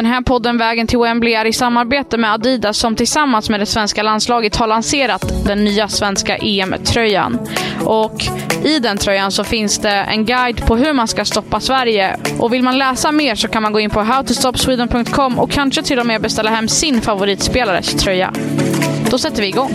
Den här podden Vägen till Wembley är i samarbete med Adidas som tillsammans med det svenska landslaget har lanserat den nya svenska EM-tröjan. Och i den tröjan så finns det en guide på hur man ska stoppa Sverige. Och vill man läsa mer så kan man gå in på howtostopsweden.com och kanske till och med beställa hem sin favoritspelares tröja. Då sätter vi igång.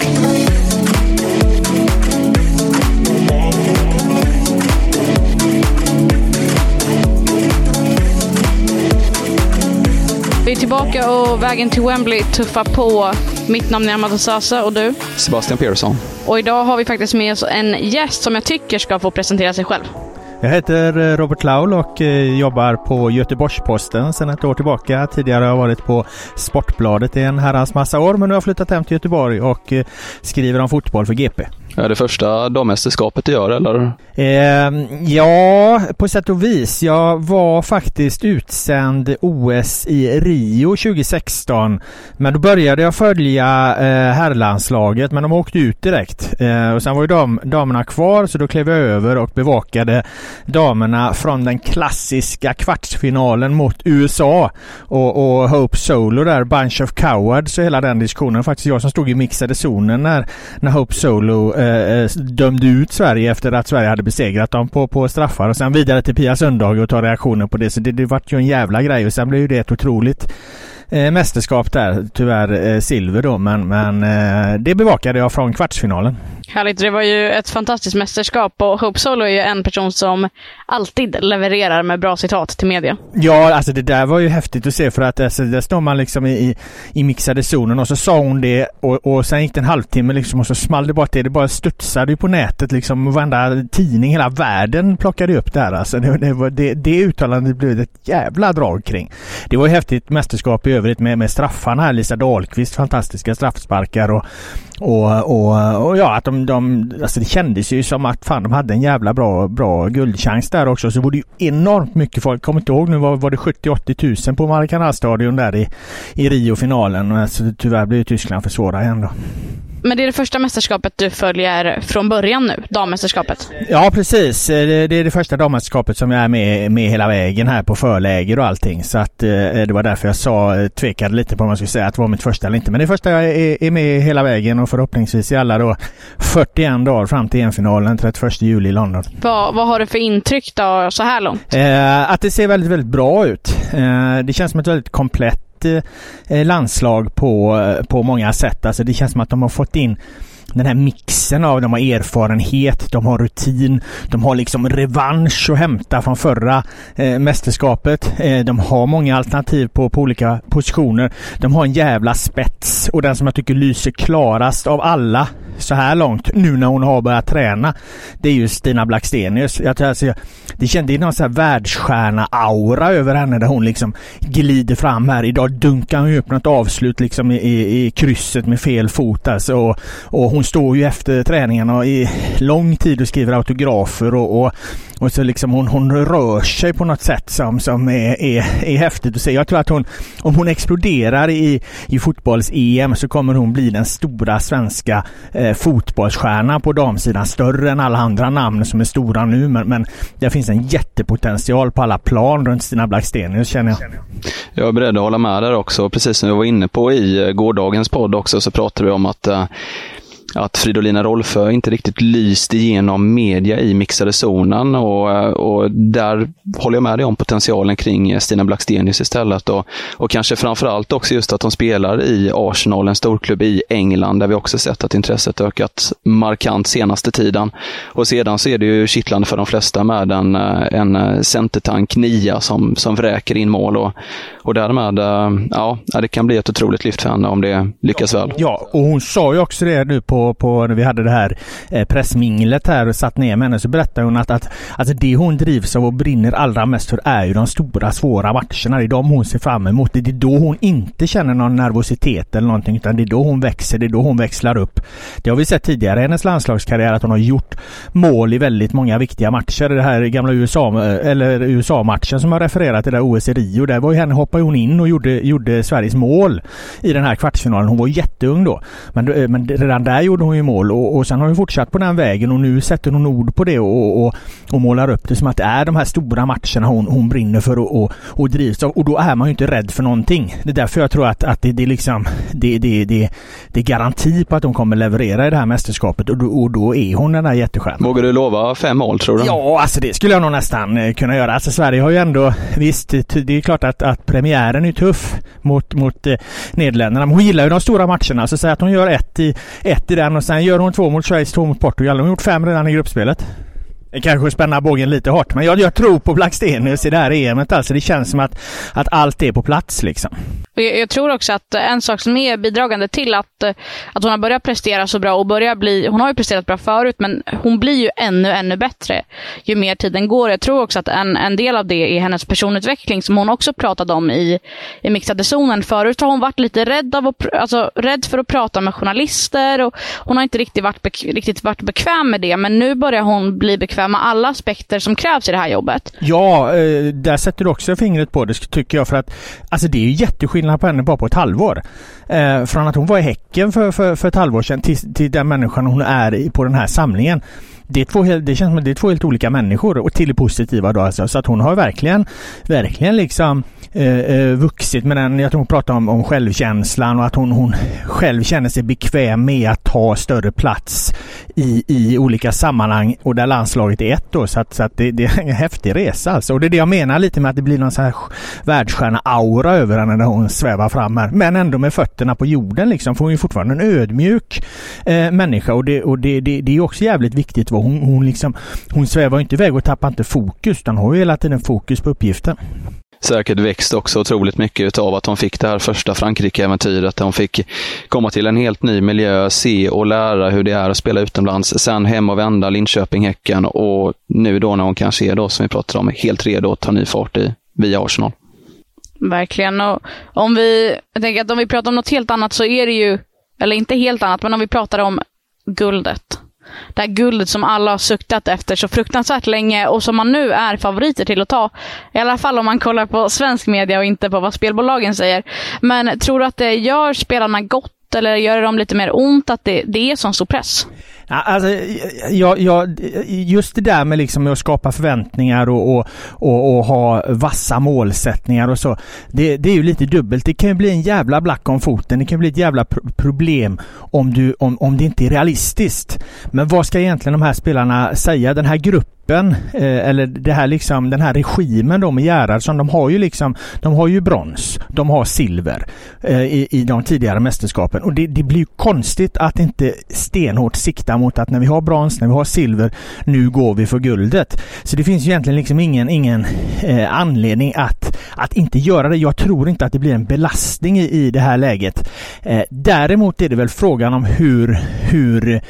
Är tillbaka och vägen till Wembley tuffar på. Mitt namn är Amanda Sasa och du? Sebastian Persson. Och idag har vi faktiskt med oss en gäst som jag tycker ska få presentera sig själv. Jag heter eh, Robert Laul och eh, jobbar på Göteborgs-Posten sedan ett år tillbaka. Tidigare har jag varit på Sportbladet i en herrans massa år men nu har jag flyttat hem till Göteborg och eh, skriver om fotboll för GP. Är det första dammästerskapet du gör eller? Eh, ja, på sätt och vis. Jag var faktiskt utsänd OS i Rio 2016. Men då började jag följa eh, herrlandslaget men de åkte ut direkt. Eh, och sen var ju dam, damerna kvar så då klev jag över och bevakade damerna från den klassiska kvartsfinalen mot USA. Och, och Hope Solo där, Bunch of Cowards och hela den diskussionen. Faktiskt jag som stod i mixade zonen när, när Hope Solo eh, Eh, eh, dömde ut Sverige efter att Sverige hade besegrat dem på, på straffar och sen vidare till Pia Sundhage och ta reaktioner på det. Så det, det vart ju en jävla grej och sen blev ju det ett otroligt eh, mästerskap där. Tyvärr eh, silver då men, men eh, det bevakade jag från kvartsfinalen. Härligt. Det var ju ett fantastiskt mästerskap och Hope Solo är ju en person som alltid levererar med bra citat till media. Ja, alltså det där var ju häftigt att se för att alltså, där står man liksom i, i, mixade zonen och så sa hon det och, och sen gick det en halvtimme liksom och så small det bort det. Det bara studsade ju på nätet liksom. Varenda tidning hela världen plockade upp det här. Alltså det, det, det, det uttalandet blev ett jävla drag kring. Det var ju häftigt mästerskap i övrigt med, med straffarna här. Lisa Dahlqvist fantastiska straffsparkar och, och, och, och ja, att de, de, alltså det kändes ju som att fan de hade en jävla bra, bra guldchans där också. Så var det ju enormt mycket folk. Kommer inte ihåg nu var, var det 70-80 tusen på Maracanã-stadion där i, i Rio-finalen. Alltså, tyvärr blev Tyskland för svåra igen då. Men det är det första mästerskapet du följer från början nu, dammästerskapet? Ja precis. Det är det första dammästerskapet som jag är med, med hela vägen här på förläger och allting. Så att det var därför jag sa, tvekade lite på om jag skulle säga att det var mitt första eller inte. Men det är första jag är, är med hela vägen och förhoppningsvis i alla då 41 dagar fram till EM-finalen 31 juli i London. Vad, vad har du för intryck då så här långt? Eh, att det ser väldigt, väldigt bra ut. Eh, det känns som ett väldigt komplett Eh, landslag på, eh, på många sätt. Alltså det känns som att de har fått in den här mixen av de har erfarenhet, de har rutin, de har liksom revansch att hämta från förra eh, mästerskapet. Eh, de har många alternativ på, på olika positioner. De har en jävla spets och den som jag tycker lyser klarast av alla så här långt nu när hon har börjat träna. Det är ju Stina Blackstenius. Jag, alltså, det kändes någon sån här världsstjärna-aura över henne där hon liksom glider fram här. Idag dunkar hon upp något avslut liksom i, i, i krysset med fel fot alltså. Och, och hon står ju efter träningarna i lång tid och skriver autografer och, och och så liksom hon, hon rör sig på något sätt som, som är, är, är häftigt att se. Jag tror att hon, om hon exploderar i, i fotbolls-EM så kommer hon bli den stora svenska eh, fotbollsstjärnan på damsidan. Större än alla andra namn som är stora nu. Men, men det finns en jättepotential på alla plan runt Stina Blackstenius känner jag. Jag är beredd att hålla med där också. Precis som vi var inne på i eh, gårdagens podd också så pratade vi om att eh, att Fridolina Rolfö inte riktigt lyst igenom media i mixade zonen och, och där håller jag med dig om potentialen kring Stina Blackstenius istället. Och, och kanske framförallt också just att hon spelar i Arsenal, en storklubb i England, där vi också sett att intresset ökat markant senaste tiden. Och sedan så är det ju kittlande för de flesta med en, en centertank nia som, som vräker in mål och, och därmed, eh, ja, det kan bli ett otroligt lyft för henne om det lyckas väl. Ja, och hon sa ju också det nu på, på när vi hade det här eh, pressminglet här och satt ner med henne så berättade hon att, att alltså det hon drivs av och brinner allra mest för är ju de stora svåra matcherna. Det är de hon ser fram emot. Det är då hon inte känner någon nervositet eller någonting utan det är då hon växer. Det är då hon växlar upp. Det har vi sett tidigare i hennes landslagskarriär att hon har gjort mål i väldigt många viktiga matcher. Det här gamla USA eh, eller USA-matchen som jag refererat till, där OS i Rio. Där var ju henne, hoppade hon in och gjorde, gjorde Sveriges mål i den här kvartsfinalen. Hon var jätteung då. Men, eh, men redan där gjorde hon ju mål och, och sen har hon fortsatt på den vägen och nu sätter hon ord på det och, och, och målar upp det som att det är de här stora matcherna hon, hon brinner för och, och, och drivs av. Och då är man ju inte rädd för någonting. Det är därför jag tror att, att det, det, liksom, det, det, det, det är garanti på att hon kommer leverera i det här mästerskapet och då, och då är hon den där jättestjärnan. Vågar du lova fem mål tror du? Ja, alltså det skulle jag nog nästan eh, kunna göra. Alltså Sverige har ju ändå, visst, det är klart att, att premiären är tuff mot, mot eh, Nederländerna. Men hon gillar ju de stora matcherna. Så säg att hon gör ett i, ett i den och sen gör hon två mot Schweiz, två mot Portugal. Hon har gjort fem redan i gruppspelet. Det kanske spänner bågen lite hårt, men jag, jag tror på Blackstenius i det här EMet. Alltså det känns som att, att allt är på plats liksom. Jag, jag, tror också att en sak som är bidragande till att, att hon har börjat prestera så bra och börjar bli, hon har ju presterat bra förut, men hon blir ju ännu, ännu bättre ju mer tiden går. Jag tror också att en, en del av det är hennes personutveckling som hon också pratade om i, i mixade zonen. Förut har hon varit lite rädd, av att, alltså, rädd för att prata med journalister och hon har inte riktigt varit, riktigt varit bekväm med det, men nu börjar hon bli bekväm med alla aspekter som krävs i det här jobbet. Ja, eh, där sätter du också fingret på det tycker jag för att alltså det är ju jätteskillnad på henne bara på ett halvår. Eh, från att hon var i Häcken för, för, för ett halvår sedan till, till den människan hon är på den här samlingen det, är två, det känns som att det är två helt olika människor och till det positiva då alltså. Så att hon har verkligen, verkligen liksom Eh, eh, vuxit med den, jag tror hon pratar om, om självkänslan och att hon, hon själv känner sig bekväm med att ta större plats i, i olika sammanhang och där landslaget är ett då. Så att, så att det, det är en häftig resa alltså. Och det är det jag menar lite med att det blir någon sån här världsstjärna-aura över henne när hon svävar fram här. Men ändå med fötterna på jorden liksom. För hon är fortfarande en ödmjuk eh, människa och, det, och det, det, det är också jävligt viktigt. Vad Hon, hon, liksom, hon svävar inte iväg och tappar inte fokus utan har ju hela tiden fokus på uppgiften säkert växt också otroligt mycket av att hon fick det här första Frankrike-äventyret. Hon fick komma till en helt ny miljö, se och lära hur det är att spela utomlands. Sen hem och vända Linköping, Häcken och nu då när hon kanske är då, som vi pratade om, helt redo att ta ny fart i, via Arsenal. Verkligen. Och om vi, jag tänker att om vi pratar om något helt annat så är det ju, eller inte helt annat, men om vi pratar om guldet det här guldet som alla har suktat efter så fruktansvärt länge och som man nu är favoriter till att ta. I alla fall om man kollar på svensk media och inte på vad spelbolagen säger. Men tror du att det gör spelarna gott eller gör det dem lite mer ont att det, det är sån stor press? Alltså, jag, jag, just det där med liksom att skapa förväntningar och, och, och, och, ha vassa målsättningar och så. Det, det är ju lite dubbelt. Det kan ju bli en jävla black om foten. Det kan bli ett jävla problem om, du, om, om det inte är realistiskt. Men vad ska egentligen de här spelarna säga? Den här gruppen gruppen, eh, eller det här liksom, den här regimen då med Gerhardsson, de har ju liksom, de har ju brons, de har silver eh, i, i de tidigare mästerskapen. Och det, det blir ju konstigt att inte stenhårt sikta mot att när vi har brons, när vi har silver, nu går vi för guldet. Så det finns ju egentligen liksom ingen, ingen eh, anledning att, att inte göra det. Jag tror inte att det blir en belastning i, i det här läget. Eh, däremot är det väl frågan om hur, hur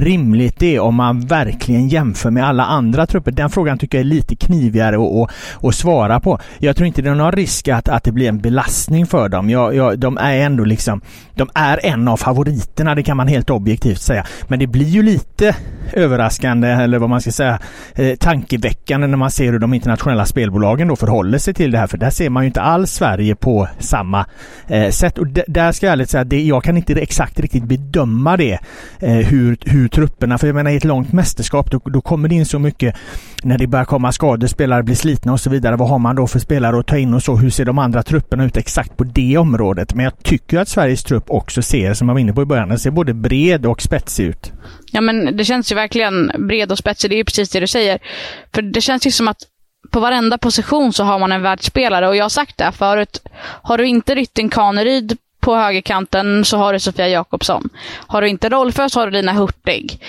rimligt det är om man verkligen jämför med alla andra trupper. Den frågan tycker jag är lite knivigare att, att, att svara på. Jag tror inte det är någon risk att, att det blir en belastning för dem. Jag, jag, de är ändå liksom, de är en av favoriterna, det kan man helt objektivt säga. Men det blir ju lite överraskande, eller vad man ska säga, eh, tankeväckande när man ser hur de internationella spelbolagen då förhåller sig till det här. För där ser man ju inte alls Sverige på samma eh, sätt. Och där ska jag ärligt säga att det, jag kan inte exakt riktigt bedöma det eh, hur, hur trupperna, för jag menar i ett långt mästerskap då, då kommer det in så mycket när det börjar komma skador, spelare blir slitna och så vidare. Vad har man då för spelare att ta in och så? Hur ser de andra trupperna ut exakt på det området? Men jag tycker att Sveriges trupp också ser, som jag var inne på i början, den ser både bred och spetsig ut. Ja men det känns ju verkligen bred och spetsig, det är ju precis det du säger. För det känns ju som att på varenda position så har man en världsspelare och jag har sagt det förut. Har du inte Rytting Kaneryd på högerkanten så har du Sofia Jakobsson. Har du inte Rolfö så har du Lina Hurtig.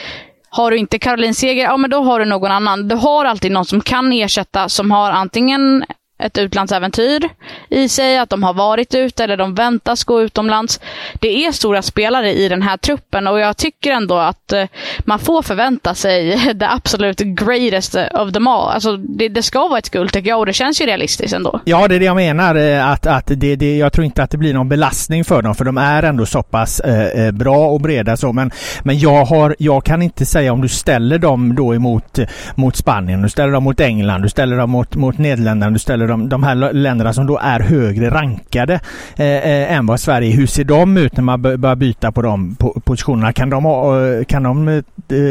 Har du inte Caroline Seger, ja men då har du någon annan. Du har alltid någon som kan ersätta, som har antingen ett utlandsäventyr i sig, att de har varit ute eller de väntas gå utomlands. Det är stora spelare i den här truppen och jag tycker ändå att eh, man får förvänta sig the absolut greatest of them all. Alltså det, det ska vara ett guld tycker jag och det känns ju realistiskt ändå. Ja, det är det jag menar. Eh, att, att det, det, jag tror inte att det blir någon belastning för dem för de är ändå så pass eh, eh, bra och breda så. Men, men jag, har, jag kan inte säga om du ställer dem då emot mot Spanien, du ställer dem mot England, du ställer dem mot, mot Nederländerna, du ställer de, de här länderna som då är högre rankade eh, eh, än vad Sverige Hur ser de ut när man börjar byta på de positionerna? Kan de, eh, kan de eh,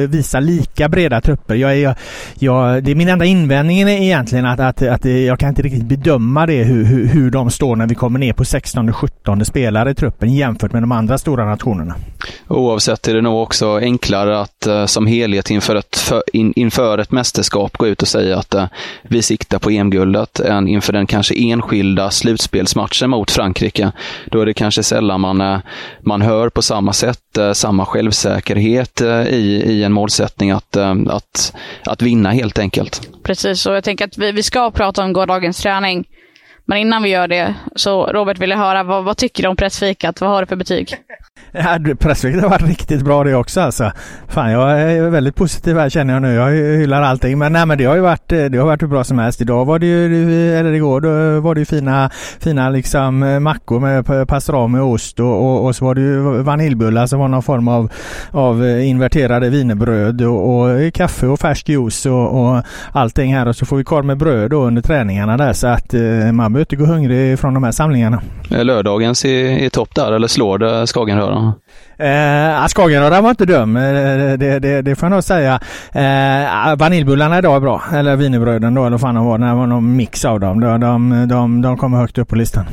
visa lika breda trupper? Jag, jag, jag, det är min enda invändning är egentligen att, att, att jag kan inte riktigt bedöma det hur, hur, hur de står när vi kommer ner på 16-17 spelare i truppen jämfört med de andra stora nationerna. Oavsett är det nog också enklare att eh, som helhet inför ett, för, in, inför ett mästerskap gå ut och säga att eh, vi siktar på EM-guldet än inför den kanske enskilda slutspelsmatchen mot Frankrike. Då är det kanske sällan man, eh, man hör på samma sätt eh, samma självsäkerhet eh, i, i en målsättning att, att, att vinna helt enkelt. Precis, och jag tänker att vi, vi ska prata om gårdagens träning. Men innan vi gör det, så Robert ville höra, vad, vad tycker du om pressfikat? Vad har du för betyg? Ja, pressfikat har varit riktigt bra det också alltså. Fan, jag är väldigt positiv här känner jag nu. Jag hyllar allting. Men nej, men det har ju varit, eh, det har varit hur bra som helst. Idag var det ju, eller igår, då var det ju fina, fina liksom eh, mackor med pastrami och ost och, och, och, så var det ju vaniljbullar som var någon form av, av eh, inverterade vinerbröd och, och kaffe och färsk juice och, och allting här. Och så får vi korv med bröd då under träningarna där så att man behöver inte gå hungrig från de här samlingarna. Lördagens i, i topp där, eller slår det Skagenröra? Eh, Skagenröra var inte dum, eh, det, det, det får jag nog säga. Eh, vaniljbullarna idag är bra, eller wienerbröden då, eller vad fan de var. Det var någon mix av dem. De, de, de, de kommer högt upp på listan.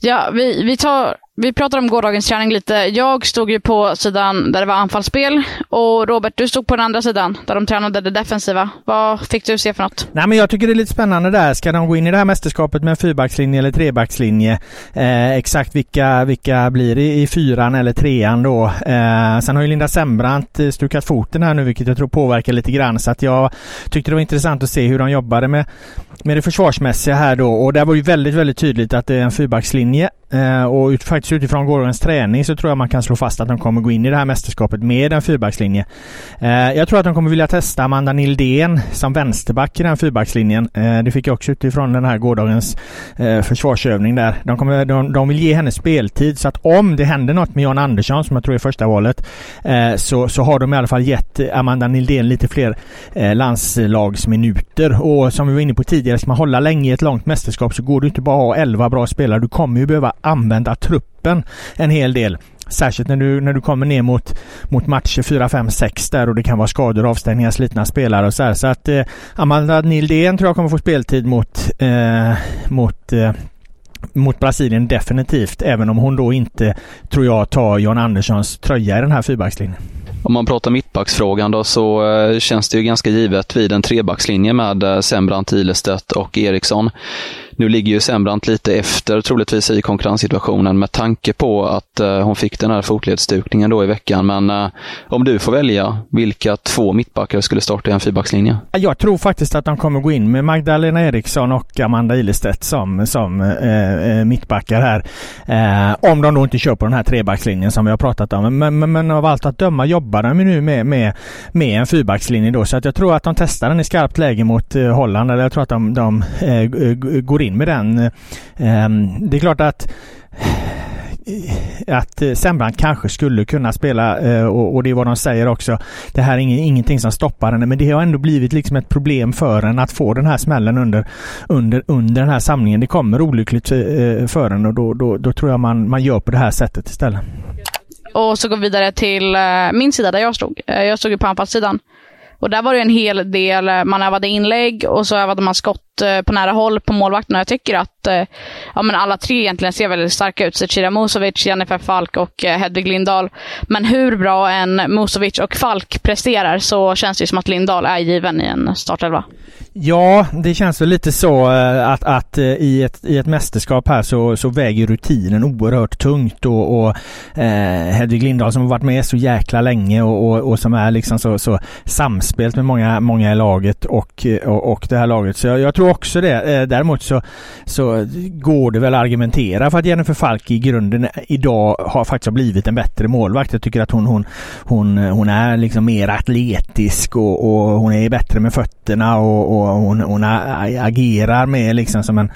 Ja, vi, vi tar vi pratar om gårdagens träning lite. Jag stod ju på sidan där det var anfallsspel och Robert, du stod på den andra sidan där de tränade det defensiva. Vad fick du se för något? Nej, men jag tycker det är lite spännande där. Ska de gå in i det här mästerskapet med en fyrbackslinje eller trebackslinje? Eh, exakt vilka, vilka blir det i fyran eller trean då? Eh, sen har ju Linda Sembrant eh, stukat foten här nu, vilket jag tror påverkar lite grann. Så att jag tyckte det var intressant att se hur de jobbade med, med det försvarsmässiga här då. Och det var ju väldigt, väldigt tydligt att det är en fyrbackslinje Eh, och ut, faktiskt utifrån gårdagens träning så tror jag man kan slå fast att de kommer gå in i det här mästerskapet med en fyrbackslinje. Eh, jag tror att de kommer vilja testa Amanda Nildén som vänsterback i den fyrbackslinjen. Eh, det fick jag också utifrån den här gårdagens eh, försvarsövning där. De, kommer, de, de vill ge henne speltid så att om det händer något med Jan Andersson som jag tror är första valet eh, så, så har de i alla fall gett Amanda Nildén lite fler landslagsminuter. Och som vi var inne på tidigare, ska man hålla länge i ett långt mästerskap så går det inte bara att ha 11 bra spelare. Du kommer ju behöva använda truppen en hel del. Särskilt när du, när du kommer ner mot, mot matcher 4, 5, 6 där och det kan vara skador, avstängningar, slitna spelare och så här. Så att eh, Amanda Nildén tror jag kommer få speltid mot, eh, mot eh, mot Brasilien definitivt, även om hon då inte, tror jag, tar John Anderssons tröja i den här fyrbackslinjen. Om man pratar mittbacksfrågan då så eh, känns det ju ganska givet vid en trebackslinje med eh, Sembrant, Ilestedt och Eriksson. Nu ligger ju Sembrant lite efter troligtvis i konkurrenssituationen med tanke på att eh, hon fick den här fotledsstukningen då i veckan. Men eh, om du får välja, vilka två mittbackar skulle starta i en fyrbackslinje? Jag tror faktiskt att de kommer gå in med Magdalena Eriksson och Amanda Ilestedt som, som eh, eh mittbackar här. Eh, om de då inte kör på den här trebackslinjen som vi har pratat om. Men, men, men av allt att döma jobbar de nu med, med, med en fyrbackslinje då. Så att jag tror att de testar den i skarpt läge mot eh, Holland. Eller jag tror att de, de går in in med den. Ehm, det är klart att att Sembrant kanske skulle kunna spela eh, och det är vad de säger också. Det här är ingenting som stoppar henne men det har ändå blivit liksom ett problem för henne att få den här smällen under, under, under den här samlingen. Det kommer olyckligt eh, för henne och då, då, då tror jag man, man gör på det här sättet istället. Och så går vi vidare till eh, min sida där jag stod. Jag stod ju på anfallssidan. Och där var det en hel del, eh, man övade inlägg och så övade man skott eh, på nära håll på målvakterna. Jag tycker att eh, ja, men alla tre egentligen ser väldigt starka ut. Zecira Musovic, Jennifer Falk och Hedvig Lindahl. Men hur bra en Musovic och Falk presterar så känns det som att Lindahl är given i en startelva. Ja, det känns väl lite så eh, att, att eh, i, ett, i ett mästerskap här så, så väger rutinen oerhört tungt och, och eh, Hedvig Lindahl som har varit med så jäkla länge och, och, och som är liksom så, så samspelt med många, många i laget och, eh, och, och det här laget. Så jag, jag, tror också det. Däremot så, så går det väl att argumentera för att Jennifer Falk i grunden idag har faktiskt blivit en bättre målvakt. Jag tycker att hon, hon, hon, hon är liksom mer atletisk och, och hon är bättre med fötterna och, och hon, hon agerar med liksom som en,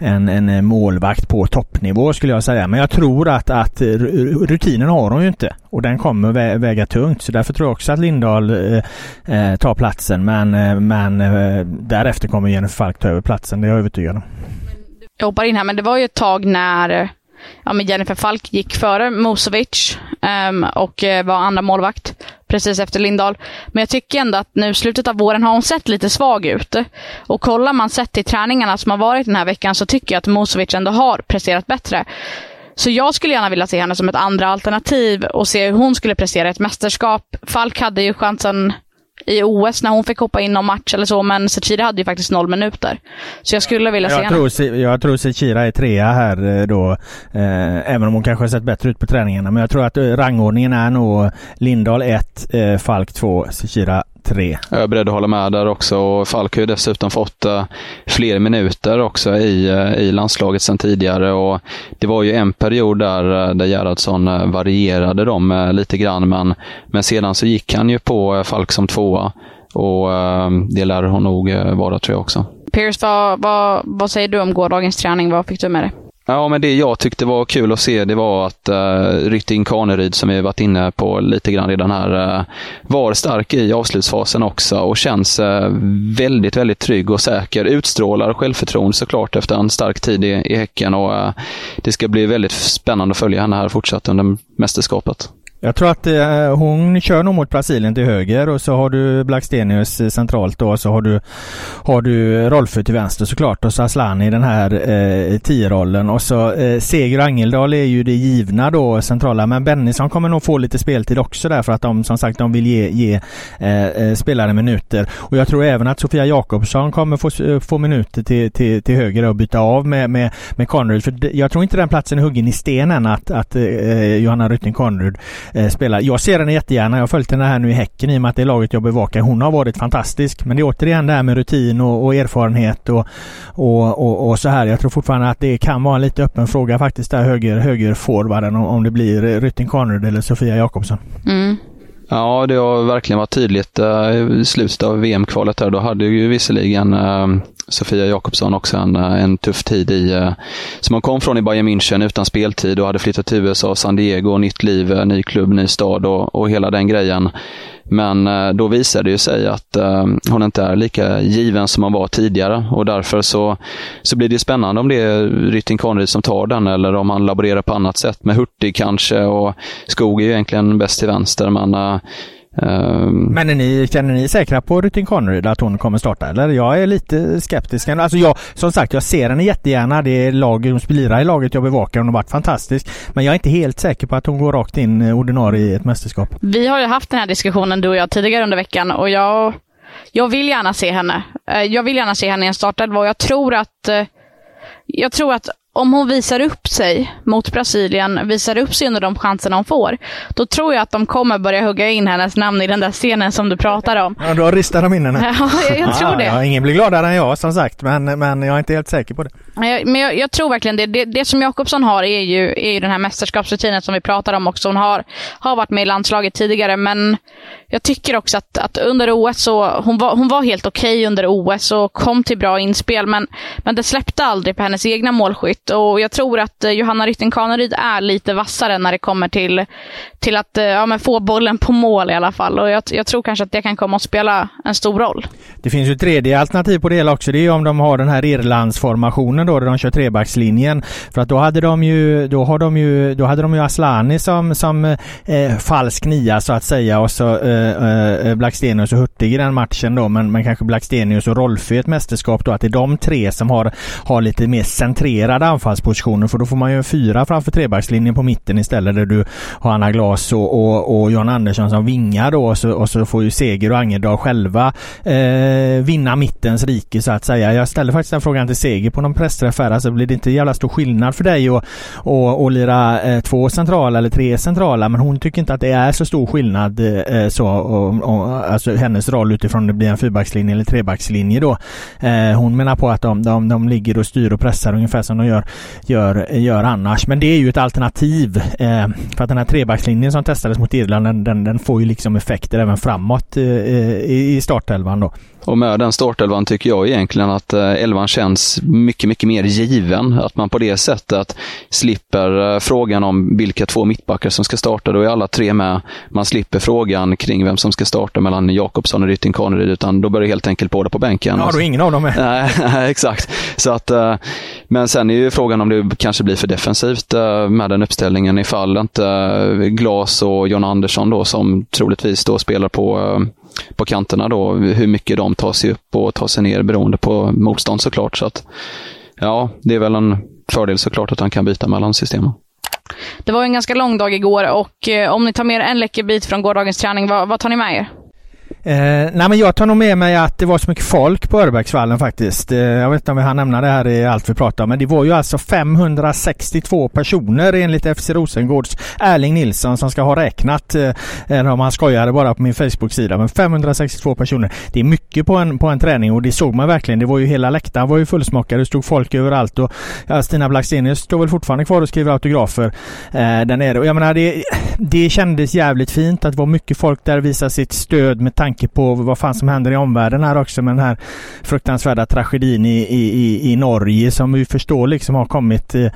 en, en målvakt på toppnivå skulle jag säga. Men jag tror att, att rutinen har hon ju inte och den kommer vä väga tungt. Så därför tror jag också att Lindahl eh, eh tar platsen. Men, eh, men eh, därefter kommer Jennifer Falk ta över platsen. Det är jag övertygad om. Jag hoppar in här, men det var ju ett tag när ja, men Jennifer Falk gick före Mosovic um, och eh, var andra målvakt precis efter Lindahl. Men jag tycker ändå att nu i slutet av våren har hon sett lite svag ut. Och kollar man sett i träningarna som har varit den här veckan så tycker jag att Mosovic ändå har presterat bättre. Så jag skulle gärna vilja se henne som ett andra alternativ och se hur hon skulle prestera i ett mästerskap. Falk hade ju chansen i OS när hon fick hoppa in någon match eller så, men Sechira hade ju faktiskt noll minuter. Så jag skulle vilja jag se tror, henne. Jag tror Sechira är trea här eh, då, eh, även om hon kanske har sett bättre ut på träningarna. Men jag tror att eh, rangordningen är nog Lindahl 1, eh, Falk 2, Sechira tre. Jag är beredd att hålla med där också. Och Falk har ju dessutom fått uh, fler minuter också i, uh, i landslaget sedan tidigare. Och det var ju en period där, uh, där Gerhardsson varierade dem lite grann, men, men sedan så gick han ju på Falk som tvåa. Och det lär hon nog vara tror jag också. Piers, vad, vad, vad säger du om gårdagens träning? Vad fick du med dig? Ja, men det jag tyckte var kul att se det var att uh, Rytting Kaneryd, som vi varit inne på lite grann redan här, uh, var stark i avslutsfasen också och känns uh, väldigt, väldigt trygg och säker. Utstrålar självförtroende såklart efter en stark tid i, i Häcken och uh, det ska bli väldigt spännande att följa henne här fortsatt under mästerskapet. Jag tror att eh, hon kör nog mot Brasilien till höger och så har du Blackstenius eh, centralt då och så har du, har du Rolfö till vänster såklart och så Aslan i den här eh, tio-rollen. Och så eh, Seger och Angeldal är ju det givna då centrala men Bennison kommer nog få lite speltid också där för att de som sagt de vill ge, ge eh, eh spelare minuter. Och jag tror även att Sofia Jakobsson kommer få, eh, få minuter till, till, till höger och byta av med, med, med Conrad för jag tror inte den platsen är huggen i stenen att, att eh, Johanna Rytting Conrad eh. Jag ser henne jättegärna. Jag har följt henne här nu i Häcken i och med att det är laget jag bevakar. Hon har varit fantastisk. Men det är återigen det här med rutin och, och erfarenhet och, och, och, och, så här. Jag tror fortfarande att det kan vara en lite öppen fråga faktiskt där höger, högerforwarden om, om det blir Rytting Conrad eller Sofia Jakobsson. Mm. Ja, det har verkligen varit tydligt eh, i slutet av VM-kvalet. Då hade ju visserligen eh, Sofia Jakobsson också en, eh, en tuff tid i, som hon kom från i Bayern München utan speltid och hade flyttat till USA, San Diego, nytt liv, ny klubb, ny stad och, och hela den grejen. Men eh, då visade det ju sig att eh, hon inte är lika given som hon var tidigare. Och därför så, så blir det spännande om det är Rytting Conrad som tar den eller om han laborerar på annat sätt med Hurtig kanske. Och Skog är ju egentligen bäst till vänster men eh, Ehm. Men är ni, känner ni säkra på Rutin Conrad att hon kommer starta eller? Jag är lite skeptisk. Alltså jag, som sagt, jag ser henne jättegärna. Det är lag, hon spelar i laget jag bevakar. Hon har varit fantastisk. Men jag är inte helt säker på att hon går rakt in eh, ordinarie i ett mästerskap. Vi har ju haft den här diskussionen du och jag tidigare under veckan och jag, jag vill gärna se henne. Eh, jag vill gärna se henne i en startelva och jag tror att eh, jag tror att om hon visar upp sig mot Brasilien, visar upp sig under de chanserna hon får, då tror jag att de kommer börja hugga in hennes namn i den där scenen som du pratar om. Ja, då ristar de in henne. Ja, jag, jag tror det. Ja, ingen blir gladare än jag som sagt, men, men jag är inte helt säker på det. Men jag, jag, tror verkligen det. det. Det som Jakobsson har är ju, är ju den här mästerskapsrutinen som vi pratar om också. Hon har, har varit med i landslaget tidigare, men jag tycker också att, att under OS så, hon var, hon var helt okej okay under OS och kom till bra inspel, men, men det släppte aldrig på hennes egna målskytt dåligt. Och Jag tror att eh, Johanna Rytting Kaneryd är lite vassare när det kommer till, till att eh, ja, få bollen på mål i alla fall. Och jag, jag, tror kanske att det kan komma att spela en stor roll. Det finns ju ett tredje alternativ på det hela också. Det är om de har den här Irlandsformationen då, där de kör trebackslinjen. För att då hade de ju, då har de ju, då hade de ju Aslani som, som eh, falsk nia så att säga och så eh, eh, Blackstenius och Hurtig i den matchen då. Men, men kanske Blackstenius och Rolfö i ett mästerskap då. Att det är de tre som har, har lite mer centrerade anfallspositioner. För då får man ju en fyra framför trebackslinjen på mitten istället där du har Anna Glas och, och, och John Andersson som vingar då. Och så, och så får ju Seger och Angerdal själva eh, vinna mittens rike så att säga. Jag ställde faktiskt den frågan till Seger på någon pressträff här. Alltså blir det inte jävla stor skillnad för dig att och, och lira eh, två centrala eller tre centrala? Men hon tycker inte att det är så stor skillnad eh, så. Och, och, alltså hennes roll utifrån det blir en fyrbackslinje eller trebackslinje då. Eh, hon menar på att de, de, de ligger och styr och pressar ungefär som de gör, gör, gör annars. Men det är ju ett alternativ. Eh, för att den här trebackslinjen som testades mot Irland den, den, den får ju liksom effekter även framåt eh, eh i, i startelvan då. Och med den startelvan tycker jag egentligen att eh, elvan känns mycket, mycket mer given. Att man på det sättet slipper eh, frågan om vilka två mittbackar som ska starta. Då är alla tre med. Man slipper frågan kring vem som ska starta mellan Jakobsson och Rytting Kaneryd, utan då börjar helt enkelt båda på bänken. Ja, då är ingen av dem med. Nej, exakt. Så att, eh, men sen är ju frågan om det kanske blir för defensivt med den uppställningen ifall inte Glas och John Andersson då, som troligtvis då spelar på på kanterna då, hur mycket de tar sig upp och tar sig ner beroende på motstånd såklart. Så att, ja, det är väl en fördel såklart att han kan byta mellan systemen. Det var en ganska lång dag igår och eh, om ni tar med er en läcker bit från gårdagens träning, vad, vad tar ni med er? Eh, nej men jag tar nog med mig att det var så mycket folk på Örebergsvallen faktiskt. Eh, jag vet inte om vi har nämna det här i allt vi pratar om, men det var ju alltså 562 personer enligt FC Rosengårds Erling Nilsson som ska ha räknat. Eh, eller om han skojade bara på min Facebook-sida. Men 562 personer. Det är mycket på en, på en träning och det såg man verkligen. Det var ju hela läktaren var ju fullsmockad. Det stod folk överallt och ja, Stina Blackstenius står väl fortfarande kvar och skriver autografer eh, där nere. Och jag menar det, det kändes jävligt fint att det var mycket folk där och visade sitt stöd med tanke på vad fan som händer i omvärlden här också med den här fruktansvärda tragedin i, i, i Norge som vi förstår liksom har kommit eh,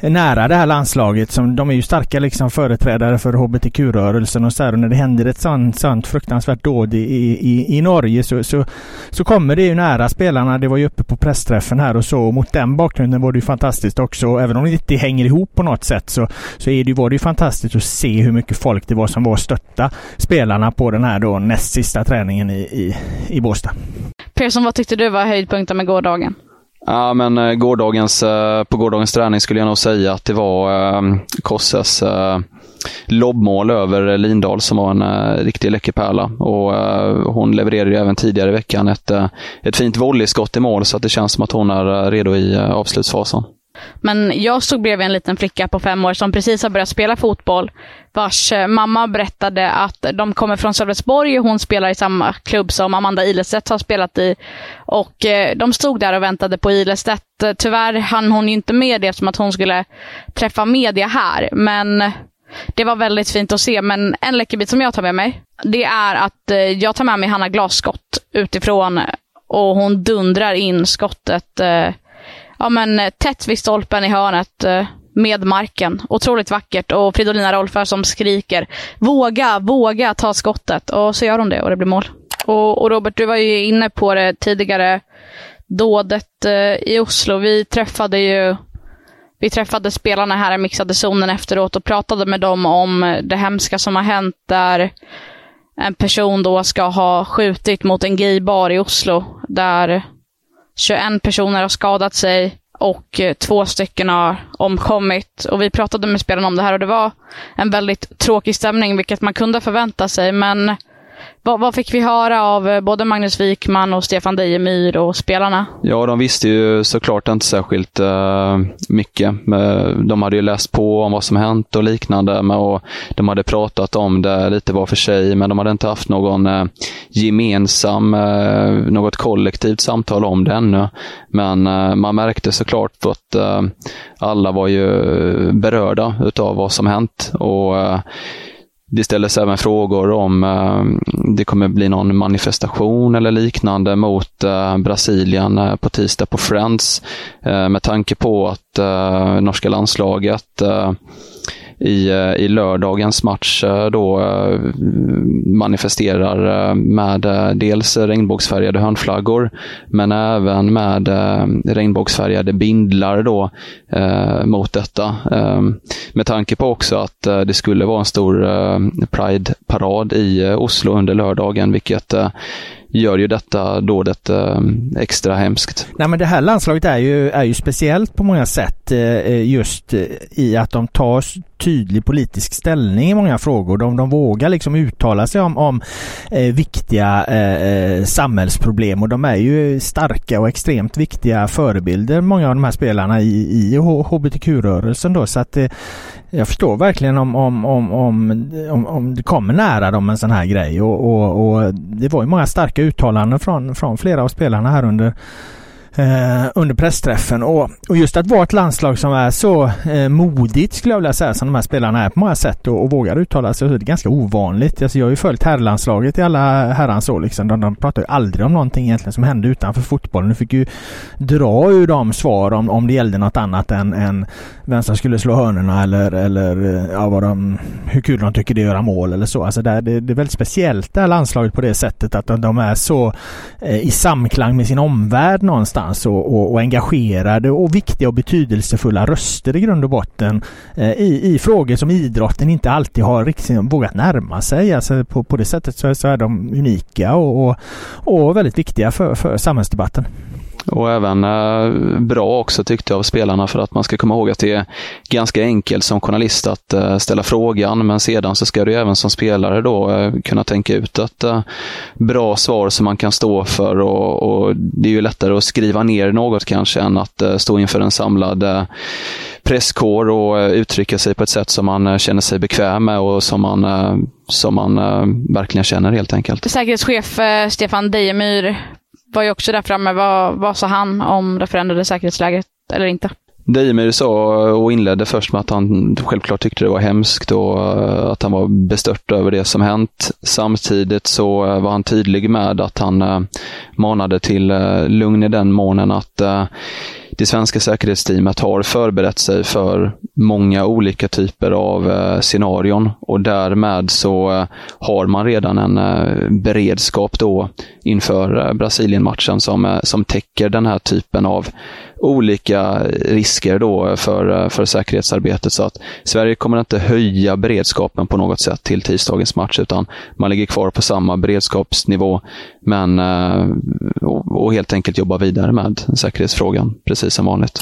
nära det här landslaget. Som, de är ju starka liksom företrädare för hbtq-rörelsen och så här. Och när det händer ett sånt, sånt fruktansvärt dåd i, i, i Norge så, så, så kommer det ju nära spelarna. Det var ju uppe på pressträffen här och så. Och mot den bakgrunden var det ju fantastiskt också. Även om det inte hänger ihop på något sätt så, så är det, var det ju fantastiskt att se hur mycket folk det var som var och stötta spelarna på den här då näst sista träningen i, i, i Båstad. Persson, vad tyckte du var höjdpunkten med gårdagen? Ja, men eh, gårdagens, eh, på gårdagens träning skulle jag nog säga att det var ehm, Kosses eh, lobbmål över Lindahl som var en riktig läckerpärla. Och hon levererade ju även tidigare i veckan ett, ett fint volleyskott i mål så att det känns som att hon är redo i avslutsfasen. Men jag stod bredvid en liten flicka på fem år som precis har börjat spela fotboll, vars eh, mamma berättade att de kommer från Sölvesborg och hon spelar i samma klubb som Amanda Ilestedt har spelat i. Och eh, de stod där och väntade på Ilestedt. Eh, tyvärr hann hon inte med det eftersom att hon skulle träffa media här, men det var väldigt fint att se. Men en läckerbit som jag tar med mig, det är att jag tar med mig Hanna Glasskott utifrån och hon dundrar in skottet ja, men, eh, tätt vid stolpen i hörnet eh, med marken. Otroligt vackert. Och Fridolina Rolfö som skriker våga, våga ta skottet. Och så gör hon det och det blir mål. Och, och Robert, du var ju inne på det tidigare dådet eh, i Oslo. Vi träffade ju vi träffade spelarna här i mixade zonen efteråt och pratade med dem om det hemska som har hänt där en person då ska ha skjutit mot en gaybar i Oslo där 21 personer har skadat sig och eh, två stycken har omkommit. Och vi pratade med spelarna om det här och det var en väldigt tråkig stämning, vilket man kunde förvänta sig. Men vad, vad, fick vi höra av eh, både Magnus Wikman och Stefan Dejemyr och spelarna? Ja, de visste ju såklart inte särskilt uh, mycket. Eh, de hade ju läst på om vad som hänt och liknande och de hade pratat om det lite var för sig, men de hade inte haft någon uh, gemensam, uh, något kollektivt samtal om det ännu. Men man märkte såklart att alla var ju berörda utav vad som hänt. och det ställdes även frågor om eh, det kommer bli någon manifestation eller liknande mot eh, Brasilien eh, på tisdag på Friends. Eh, med tanke på att eh, norska landslaget eh, i, eh, i lördagens match eh, då eh, manifesterar med dels regnbågsfärgade hörnflaggor men även med regnbågsfärgade bindlar då Eh, mot detta. Eh, med tanke på också att eh, det skulle vara en stor Pride-parad i Oslo under lördagen, vilket gör ju detta dådet eh, extra hemskt. Nej men det här landslaget är ju, är ju speciellt på många sätt eh, just i att de tar tydlig politisk ställning i många frågor. De, de vågar liksom uttala sig om, om eh, viktiga eh, samhällsproblem och de är ju starka och extremt viktiga förebilder, många av de här spelarna i, i hbtq-rörelsen då. Så att eh, jag förstår verkligen om, om, om, om, om, det kommer nära dem en sån här grej och, och, och det var ju många starka uttalanden från, från flera av spelarna här under eh, under pressträffen. Och, och, just att vara ett landslag som är så eh, modigt skulle jag vilja säga som de här spelarna är på många sätt och, och vågar uttala sig. Det är ganska ovanligt. Alltså, jag har ju följt herrlandslaget i alla herrans år. Liksom. De, de pratar ju aldrig om någonting egentligen som hände utanför fotbollen. Du fick ju dra ur dem svar om, om det gällde något annat än, än vem som skulle slå hörnorna eller, eller eh, ja, vad de, hur kul de tycker det är att göra mål eller så. Alltså det, det, det är väldigt speciellt det här landslaget på det sättet att de, de är så eh, i samklang med sin omvärld någonstans någonstans och, och, och, engagerade och viktiga och betydelsefulla röster i grund och botten eh, i, i frågor som idrotten inte alltid har riktigt vågat närma sig. Alltså på, på det sättet så, så är de unika och, och, och väldigt viktiga för, för samhällsdebatten. Och även eh, bra också tyckte jag av spelarna för att man ska komma ihåg att det är ganska enkelt som journalist att eh, ställa frågan men sedan så ska du även som spelare då eh, kunna tänka ut ett eh, bra svar som man kan stå för och, och, det är ju lättare att skriva ner något kanske än att eh, stå inför en samlad eh, presskår och uttrycka sig på ett sätt som man känner sig bekväm med och som man, som man verkligen känner helt enkelt. Säkerhetschef Stefan Dejemyr var ju också där framme. Vad, vad sa han om det förändrade säkerhetsläget eller inte? Deimir sa och inledde först med att han självklart tyckte det var hemskt och eh, att han var bestört över det som hänt. Samtidigt så eh, var han tydlig med att han eh, manade till lugn i den månen att det svenska säkerhetsteamet har förberett sig för många olika typer av eh, scenarion och därmed så eh, har man redan en eh, beredskap då inför eh, Brasilien-matchen som, eh, som täcker den här typen av olika risker då för, för säkerhetsarbetet. Så att Sverige kommer inte höja beredskapen på något sätt till tisdagens match, utan man ligger kvar på samma beredskapsnivå, men och, och helt enkelt jobba vidare med säkerhetsfrågan, precis som vanligt.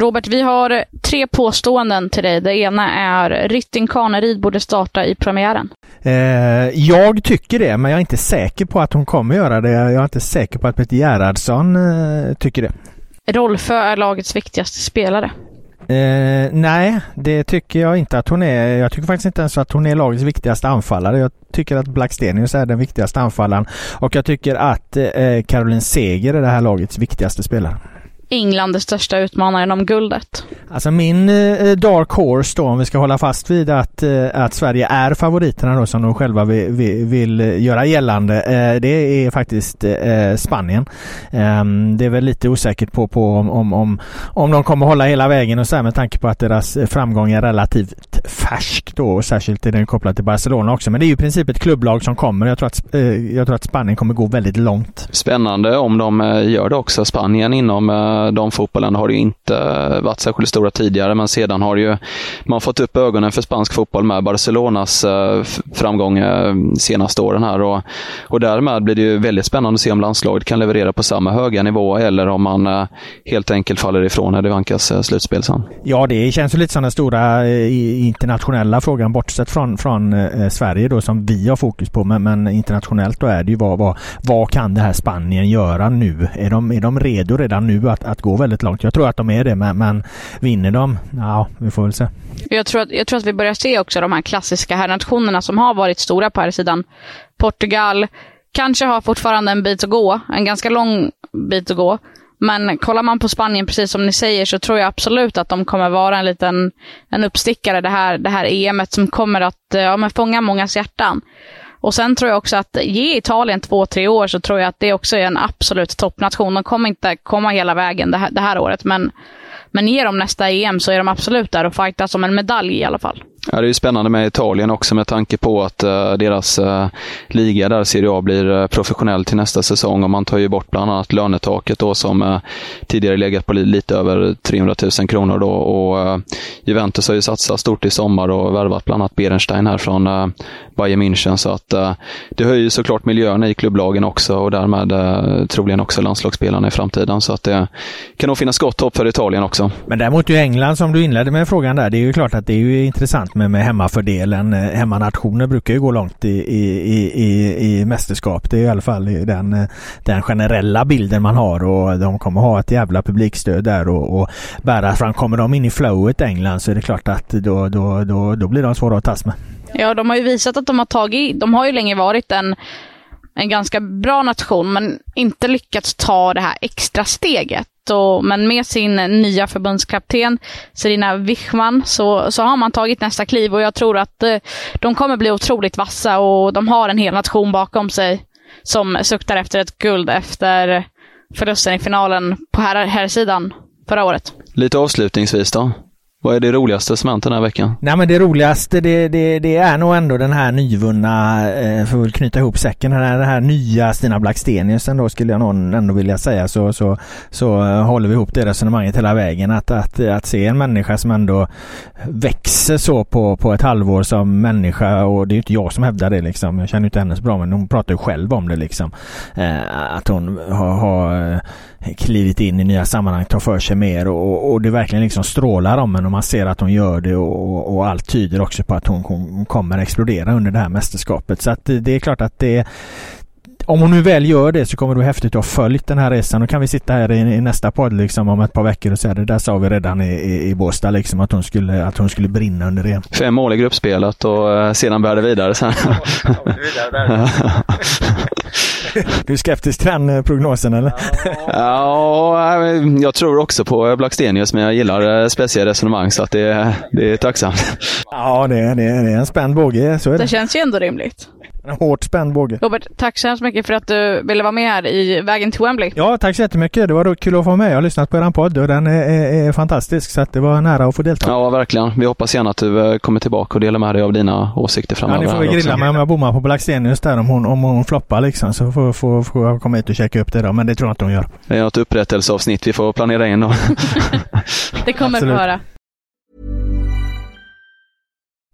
Robert, vi har tre påståenden till dig. Det ena är Rytting Kaneryd borde starta i premiären. Eh, jag tycker det, men jag är inte säker på att hon kommer göra det. Jag är inte säker på att Peter Gerhardsson eh, tycker det. Rolfö är lagets viktigaste spelare. Eh, nej, det tycker jag inte att hon är. Jag tycker faktiskt inte ens att hon är lagets viktigaste anfallare. Jag tycker att Blackstenius är den viktigaste anfallaren och jag tycker att eh, Caroline Seger är det här lagets viktigaste spelare. England är största utmanaren om guldet? Alltså min eh, dark horse då, om vi ska hålla fast vid att, eh, att Sverige är favoriterna då som de själva vill, vill, vill göra gällande. Eh, det är faktiskt eh, Spanien. Ehm, det är väl lite osäkert på, på om, om, om, om de kommer hålla hela vägen och så här med tanke på att deras framgång är relativt färsk då och särskilt är den kopplad till Barcelona också. Men det är ju i princip ett klubblag som kommer. Jag tror att, eh, jag tror att Spanien kommer gå väldigt långt. Spännande om de eh, gör det också. Spanien inom damfotbollen har ju inte varit särskilt stora tidigare, men sedan har ju man fått upp ögonen för spansk fotboll med Barcelonas eh, framgång de senaste åren här och, och därmed blir det ju väldigt spännande att se om landslaget kan leverera på samma höga nivå eller om man eh, helt enkelt faller ifrån när det vankas slutspel sen. Ja, det känns ju lite som den stora internationella frågan bortsett från, från Sverige då som vi har fokus på, men, men internationellt då är det ju vad, vad, vad kan det här Spanien göra nu? Är de, är de redo redan nu att, att gå väldigt långt? Jag tror att de är det, men, men vinner de? Ja, vi får väl se. Jag tror, att, jag tror att vi börjar se också de här klassiska herrnationerna som har varit stora på här sidan. Portugal kanske har fortfarande en bit att gå, en ganska lång bit att gå. Men kollar man på Spanien, precis som ni säger, så tror jag absolut att de kommer vara en liten en uppstickare det här, det här EMet som kommer att ja, men fånga mångas hjärtan. Och sen tror jag också att ge Italien två, tre år så tror jag att det också är en absolut toppnation. De kommer inte komma hela vägen det här, det här året, men, men ge dem nästa EM så är de absolut där och fightas om en medalj i alla fall. Ja, det är ju spännande med Italien också med tanke på att uh, deras uh, liga där, Serie A, blir uh, professionell till nästa säsong. Och man tar ju bort bland annat lönetaket då som tidigare legat på li lite över 300 000 kronor då. Och Juventus har ju satsat stort i sommar och värvat bland annat Berenstein här från Bayern München. Så att det höjer såklart miljön i klubblagen också och därmed troligen också landslagsspelarna i framtiden. Så att det kan nog finnas gott hopp för Italien också. Men däremot ju England som du inledde med frågan där, det är ju klart att det är ju intressant med, med hemmafördelen. Eh, hemmanationer brukar ju gå långt i, i, i, i mästerskap. Det är i alla fall den, eh, den generella bilden man har och de kommer ha ett jävla publikstöd där och, och bära fram. Kommer de in i flowet England så är det klart att då, då, då, då blir de svåra att tas med. Ja, de har ju visat att de har tagit, de har ju länge varit en en ganska bra nation men inte lyckats ta det här extra steget. Och, men med sin nya förbundskapten Serena Wichman så, så har man tagit nästa kliv och jag tror att eh, de kommer bli otroligt vassa och de har en hel nation bakom sig som suktar efter ett guld efter förlusten i finalen på här, här sidan förra året. Lite avslutningsvis då? Vad är det roligaste som hänt den här veckan? Nej men det roligaste det, det, det är nog ändå den här nyvunna, eh, för att knyta ihop säcken, den här, den här nya Stina Blacksteniusen då skulle jag någon ändå vilja säga så, så, så eh, håller vi ihop det resonemanget hela vägen. Att, att, att se en människa som ändå växer så på, på ett halvår som människa och det är ju inte jag som hävdar det liksom. Jag känner inte henne så bra men hon pratar ju själv om det liksom. Eh, att hon har, har eh, klivit in i nya sammanhang, tar för sig mer och, och det verkligen liksom strålar om henne man ser att hon gör det och, och allt tyder också på att hon, hon kommer explodera under det här mästerskapet. Så att det är klart att det om hon nu väl gör det så kommer det vara häftigt att ha följt den här resan. Då kan vi sitta här i, i nästa podd liksom om ett par veckor och säga det där sa vi redan i, i, i Båstad liksom att hon skulle, att hon skulle brinna under det. Fem mål i gruppspelet och uh, sedan det vidare sen. du är skeptisk till den eh, prognosen eller? ja, jag tror också på Blackstenius men jag gillar eh, speciella resonemang så att det, det är tacksamt. Ja, det, det, det är en spänd båge. Så är det. det känns ju ändå rimligt. En hårt spänd båge. Robert, tack så hemskt mycket för att du ville vara med här i Vägen till Wembley. Ja, tack så jättemycket. Det var kul att få vara med. Jag har lyssnat på er podd och den är, är, är, fantastisk. Så att det var nära att få delta. Ja, verkligen. Vi hoppas gärna att du eh, kommer tillbaka och delar med dig av dina åsikter framöver. Ja, ni får väl grilla mig om jag bommar på Blackstenius där om hon, om hon floppar liksom. Så får, får, får jag komma hit och checka upp det då. Men det tror jag inte hon gör. Det är något upprättelseavsnitt vi får planera in det kommer vi höra.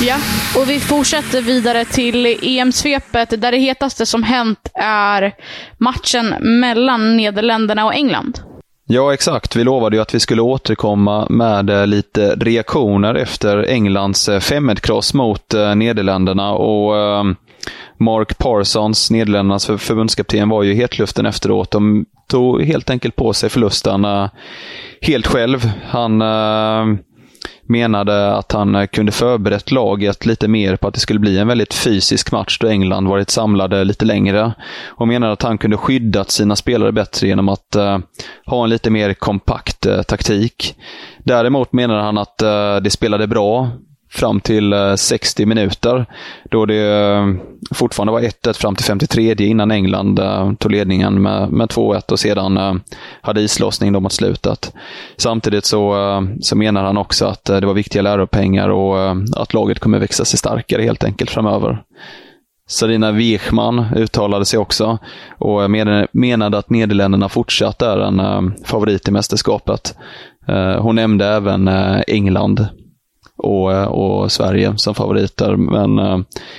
Ja, och vi fortsätter vidare till EM-svepet där det hetaste som hänt är matchen mellan Nederländerna och England. Ja, exakt. Vi lovade ju att vi skulle återkomma med eh, lite reaktioner efter Englands eh, 5-1-kross mot eh, Nederländerna. Och Mark Parsons, Nederländernas förbundskapten, var ju hetluften efteråt. De tog helt enkelt på sig förlusten helt själv. Han menade att han eh, kunde förberett laget lite mer på att det skulle bli en väldigt fysisk match då England varit samlade lite längre. Och menade att han kunde skyddat sina spelare bättre genom att eh, ha en lite mer kompakt eh, taktik. Däremot menade han att eh, det spelade bra fram till eh, 60 minuter. Då det eh, fortfarande var 1-1 fram till 53 innan England eh, tog ledningen med, med 2-1 och sedan hade islossning då mot slutet. Samtidigt så, så menar han också att det var viktiga läropengar och att laget kommer växa sig starkare helt enkelt framöver. Sarina Wichman uttalade sig också och menade att Nederländerna fortsatt är en favorit i mästerskapet. Hon nämnde även England och, eh, och Sverige som favoriter. Men eh,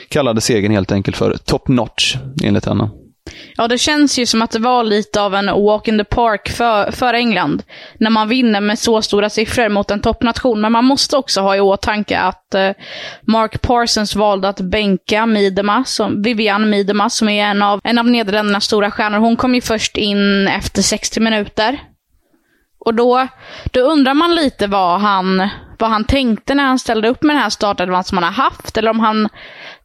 kallade segern helt enkelt för top notch, enligt henne. Ja, det känns ju som att det var lite av en walk in the park för, för England. När man vinner med så stora siffror mot en toppnation. Men man måste också ha i åtanke att eh, Mark Parsons valde att bänka Miedema, som, Vivian Miedema, som är en av, en av Nederländernas stora stjärnor. Hon kom ju först in efter 60 minuter. Och då, då undrar man lite vad han, vad han tänkte när han ställde upp med den här startelvan som han har haft. Eller om han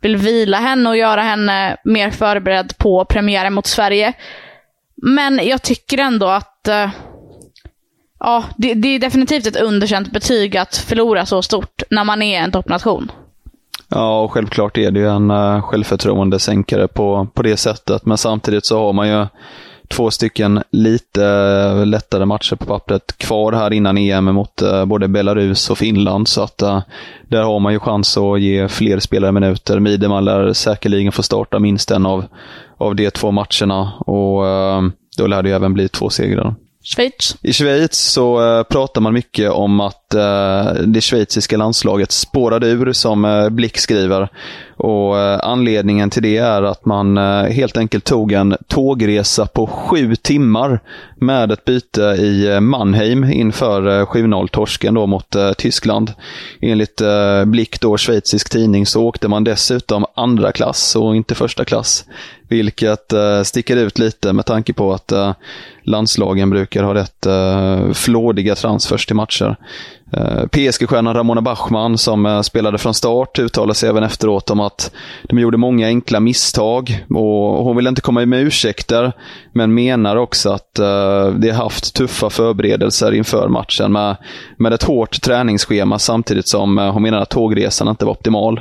vill vila henne och göra henne mer förberedd på premiären mot Sverige. Men jag tycker ändå att eh, ja, det, det, är definitivt ett underkänt betyg att förlora så stort när man är en toppnation. Ja, och självklart är det ju en uh, självförtroendesänkare på, på det sättet. Men samtidigt så har man ju två stycken lite lättare matcher på pappret kvar här innan EM mot uh, både Belarus och Finland. Så att uh, där har man ju chans att ge fler spelare minuter. Mideman lär säkerligen få starta minst en av, av de två matcherna och då lär det ju även bli två segrar. Schweiz. I Schweiz så pratar man mycket om att det schweiziska landslaget spårade ur, som Blick skriver. Och eh, Anledningen till det är att man eh, helt enkelt tog en tågresa på sju timmar med ett byte i eh, Mannheim inför 7-0-torsken då mot Tyskland. Enligt Blick, då schweizisk tidning, så åkte man dessutom andra klass och inte första klass. Vilket sticker ut lite med tanke på att landslagen brukar ha rätt flådiga transfers till matcher. Eh, PSG-stjärnan Ramona Bachmann som eh, spelade från start uttalade sig även efteråt om att de gjorde många enkla misstag och hon vill inte komma med ursäkter men menar också att eh, de haft tuffa förberedelser inför matchen med, med ett hårt träningsschema samtidigt som hon menar att tågresan inte var optimal.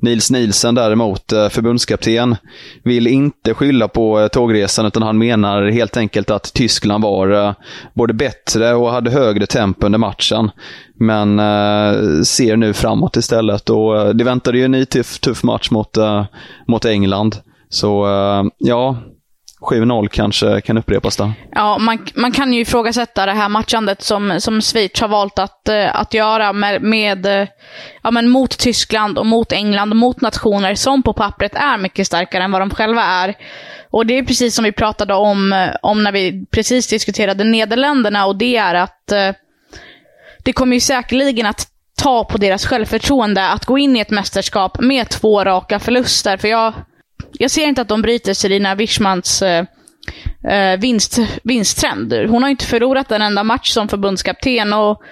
Nils Nielsen däremot, eh, förbundskapten, vill inte skylla på eh, tågresan utan han menar helt enkelt att Tyskland var eh, både bättre och hade högre tempo under matchen. Men ser nu framåt istället och det väntade ju en ny tuff, tuff match mot, mot England. Så ja, 7-0 kanske kan upprepas där. Ja, man, man kan ju ifrågasätta det här matchandet som, som Schweiz har valt att, eh, att göra med, med eh, ja, men mot Tyskland och mot England, och mot nationer som på pappret är mycket starkare än vad de själva är. Och det är precis som vi pratade om, eh, om när vi precis diskuterade Nederländerna och det är att det kommer ju säkerligen att ta på deras självförtroende att gå in i ett mästerskap med två raka förluster. För jag, jag ser inte att de bryter Selina Wischmans eh, eh, vinst, vinsttrend. Hon har inte förlorat en enda match som förbundskapten och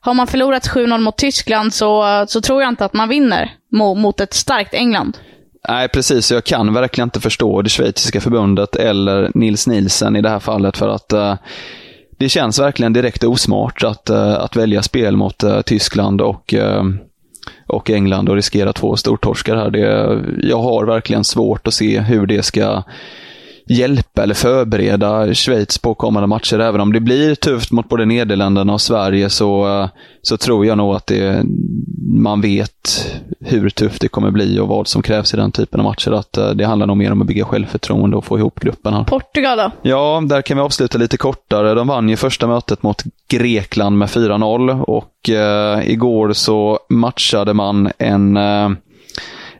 har man förlorat 7-0 mot Tyskland så, så tror jag inte att man vinner mot, mot ett starkt England. Nej, precis. Jag kan verkligen inte förstå det schweiziska förbundet eller Nils Nielsen i det här fallet för att eh, det känns verkligen direkt osmart att, eh, att välja spel mot eh, Tyskland och eh, och England och riskera två stortorskar här. Det, jag har verkligen svårt att se hur det ska hjälpa eller förbereda Schweiz på kommande matcher. Även om det blir tufft mot både Nederländerna och Sverige så, så tror jag nog att det, man vet hur tufft det kommer bli och vad som krävs i den typen av matcher. Att eh, det handlar nog mer om att bygga självförtroende och få ihop gruppen här. Portugal då? Ja, där kan vi avsluta lite kortare. De vann ju första mötet mot Grekland med 4-0 och eh, igår så matchade man en eh,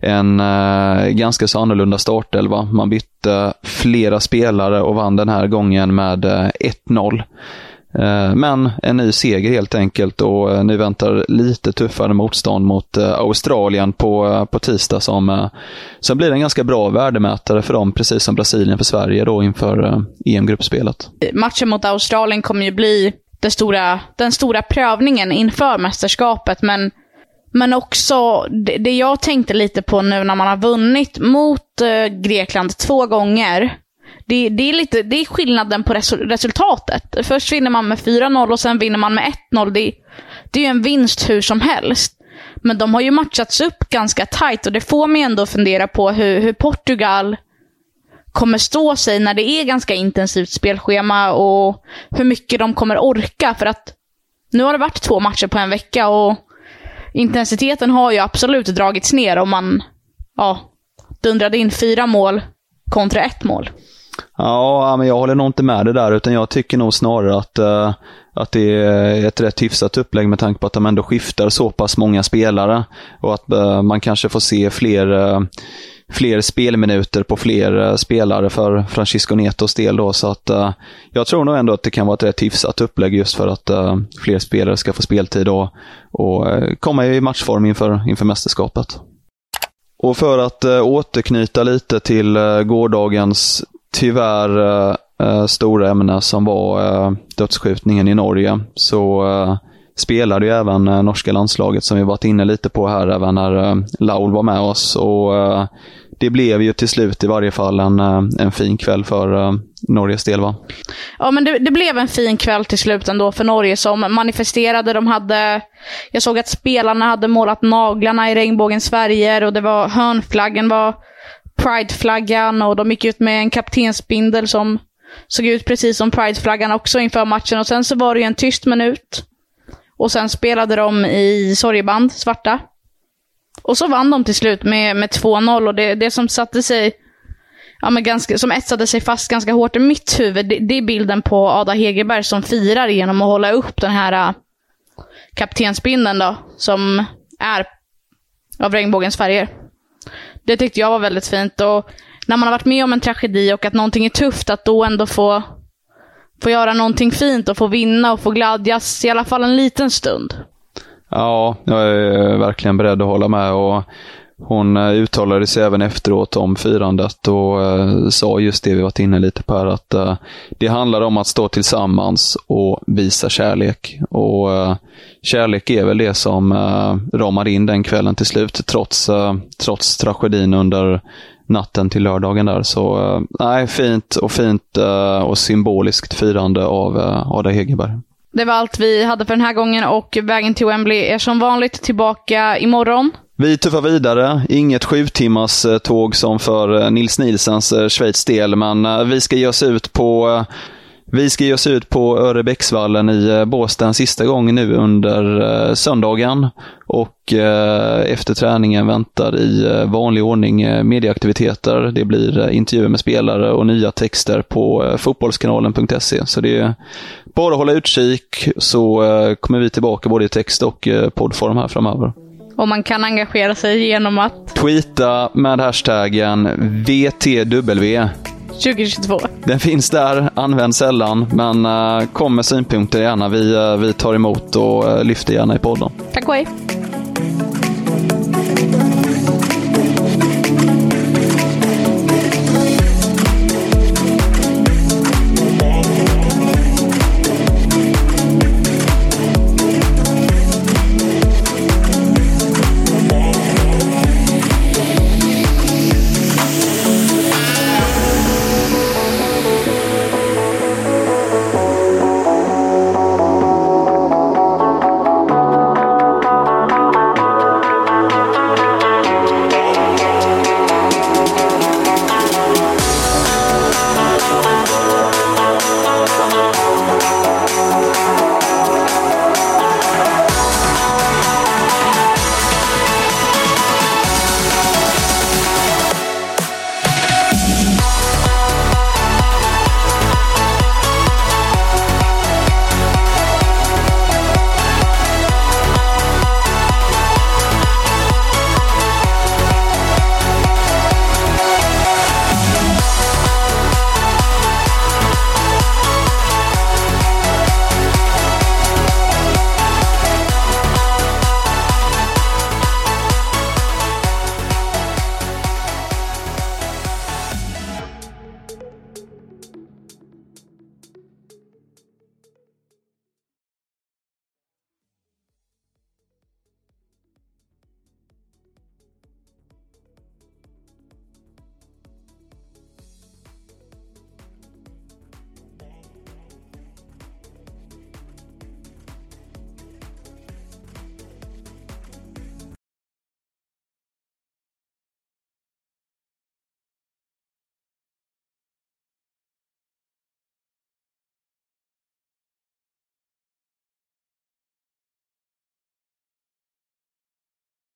en eh, ganska så annorlunda startelva. Man bytte flera spelare och vann den här gången med eh, 1-0. Eh, men en ny seger helt enkelt och eh, nu väntar lite tuffare motstånd mot eh, Australien på, eh, på tisdag som, eh, som blir en ganska bra värdemätare för dem, precis som Brasilien för Sverige då inför eh, EM-gruppspelet. Matchen mot Australien kommer ju bli det stora, den stora prövningen inför mästerskapet, men men också det, det, jag tänkte lite på nu när man har vunnit mot eh, Grekland två gånger. Det, det, är lite, det är skillnaden på resultatet. Först vinner man med 4-0 och sen vinner man med 1-0. Det, det är ju en vinst hur som helst. Men de har ju matchats upp ganska tight och det får mig ändå fundera på hur, hur Portugal kommer stå sig när det är ganska intensivt spelschema och hur mycket de kommer orka. För att nu har det varit två matcher på en vecka och intensiteten har ju absolut dragits ner om man ja, dundrade in fyra mål kontra ett mål. Ja, men jag håller nog inte med det där, utan jag tycker nog snarare att, uh, att det är ett rätt hyfsat upplägg med tanke på att de ändå skiftar så pass många spelare. Och att uh, man kanske får se fler, uh, fler spelminuter på fler eh, spelare för Francisco Netos del. Då, så att eh, jag tror nog ändå att det kan vara ett rätt hyfsat upplägg just för att eh, fler spelare ska få speltid och, och komma i matchform inför, inför mästerskapet. Och för att återknyta lite till gårdagens tyvärr stora ämne som var dödsskjutningen i Norge så spelade ju även eh, norska landslaget som vi varit inne lite på här även när eh, Laul var med oss. Och eh, det blev ju till slut i varje fall en, en fin kväll för Norges del va? Ja men det, det, blev en fin kväll till slut ändå för Norge som manifesterade. De hade, jag såg att spelarna hade målat naglarna i regnbågens färger och det var hörnflaggen var prideflaggan och de gick ut med en kaptensbindel som såg ut precis som prideflaggan också inför matchen. Och sen så var det ju en tyst minut. Och sen spelade de i sorgeband, svarta. Och så vann de till slut med, med 2-0 och det, det som satte sig, ja men ganska, som etsade sig fast ganska hårt i mitt huvud, det, det är bilden på Ada Hegerberg som firar genom att hålla upp den här uh, kaptensbindeln då, som är av regnbågens färger. Det tyckte jag var väldigt fint. Och när man har varit med om en tragedi och att någonting är tufft, att då ändå få, få göra någonting fint och få vinna och få glädjas i alla fall en liten stund. Ja, jag är verkligen beredd att hålla med. och hon eh, uttalade sig även efteråt om firandet och eh, sa just det vi varit inne lite på här, att eh, det handlar om att stå tillsammans och visa kärlek. Och eh, kärlek är väl det som eh, ramar ramade in den kvällen till slut, trots, eh, trots tragedin under natten till lördagen där. Så eh, nej, fint och fint eh, och symboliskt firande av eh, Ada Hegerberg. Det var allt vi hade för den här gången och vägen till Wembley är som vanligt tillbaka imorgon. Vi tuffar vidare. Inget sju timmars tåg som för Nils Nilsens Schweiz del, men vi ska ge oss ut på vi ska ge oss ut på Örebäcksvallen i Båstad en sista gång nu under söndagen. Och efter träningen väntar i vanlig ordning medieaktiviteter. Det blir intervjuer med spelare och nya texter på fotbollskanalen.se. Så det är bara att hålla utkik så kommer vi tillbaka både i text och poddform här framöver. Och man kan engagera sig genom att... Tweeta med hashtaggen VTW. 2022. Den finns där, används sällan, men eh, kom med synpunkter gärna. Vi, eh, vi tar emot och eh, lyfter gärna i podden. Tack och hej.